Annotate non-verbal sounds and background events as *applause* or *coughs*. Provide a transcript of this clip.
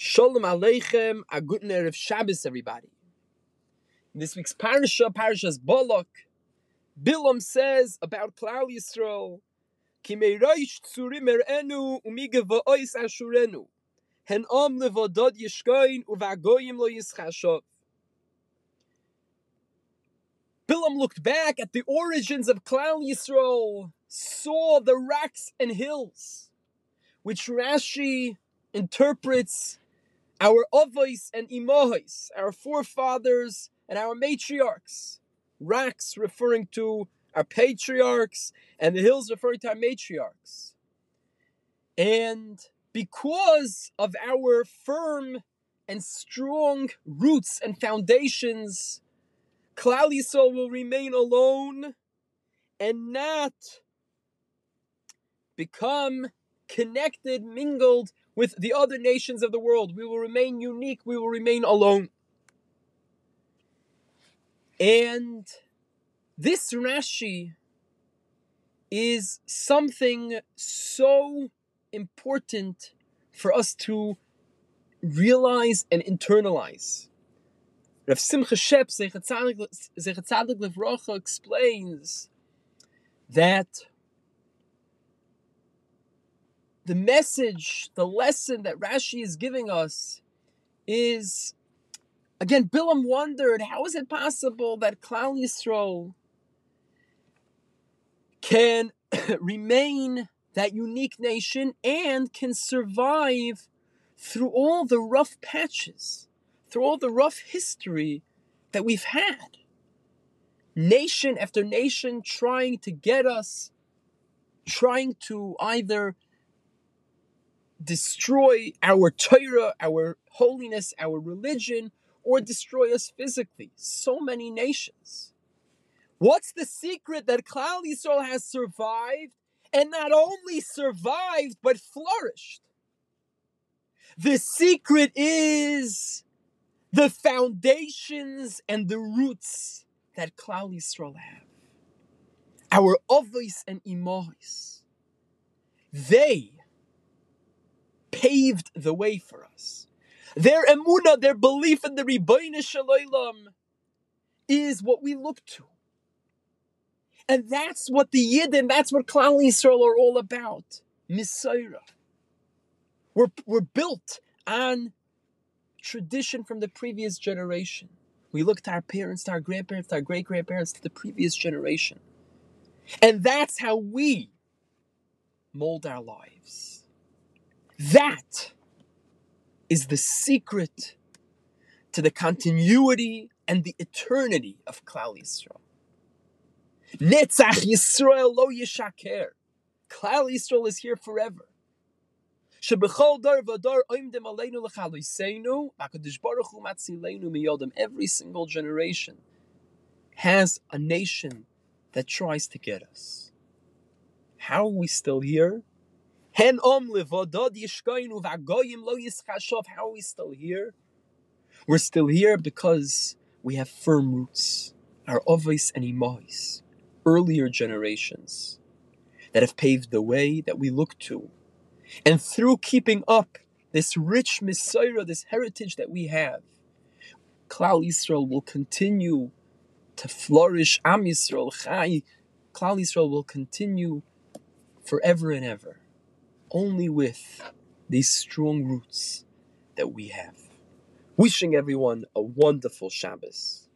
Shalom Aleichem, a good of Shabbos, everybody. In this week's parasha, Parashas Balak, Bilam says about Klal Yisrael, Kimeiroish tzurim erenu umige va'ois ashurenu, hen am levodod yishkoin uvagoyim lo yischashov. Bilam looked back at the origins of Klal Yisrael, saw the rocks and hills, which Rashi interprets our Avos and Imohos, our forefathers and our matriarchs. Rocks referring to our patriarchs, and the hills referring to our matriarchs. And because of our firm and strong roots and foundations, Klal Yisrael will remain alone and not become connected, mingled with the other nations of the world. We will remain unique, we will remain alone. And this Rashi is something so important for us to realize and internalize. Rav Simcha Shep Zechatzadik Levrocha explains that the message, the lesson that Rashi is giving us is again, Bilam wondered how is it possible that Klal Yisrael can *coughs* remain that unique nation and can survive through all the rough patches, through all the rough history that we've had. Nation after nation trying to get us, trying to either destroy our Torah, our holiness, our religion, or destroy us physically. So many nations. What's the secret that Klal Yisrael has survived and not only survived but flourished? The secret is the foundations and the roots that Klal Yisrael have. Our Avos and Imahis. They paved the way for us. Their emuna, their belief in the Shel Olam, is what we look to. And that's what the Yid and that's what Klal Yisrael are all about. Mesorah. We're, we're built on tradition from the previous generation. We look to our parents, to our grandparents, to our great grandparents, to the previous generation. And that's how we mold our lives. That is the secret to the continuity and the eternity of Klal Yisrael. Netzach Yisrael lo yishaker. Klal Yisrael is here forever. Every single generation has a nation that tries to get us. How are we still here? Hen om levodod yishkoinu v'agoyim lo yischashov. How are we still here? We're still here because we have firm roots. Our Avos and Imahis, earlier generations, that have paved the way that we look to. And through keeping up this rich mesorah, this heritage that we have, Klal Yisrael will continue to flourish. Am Yisrael Chai, Klal Yisrael will continue forever and ever only with these strong roots that we have. Wishing everyone a wonderful Shabbos.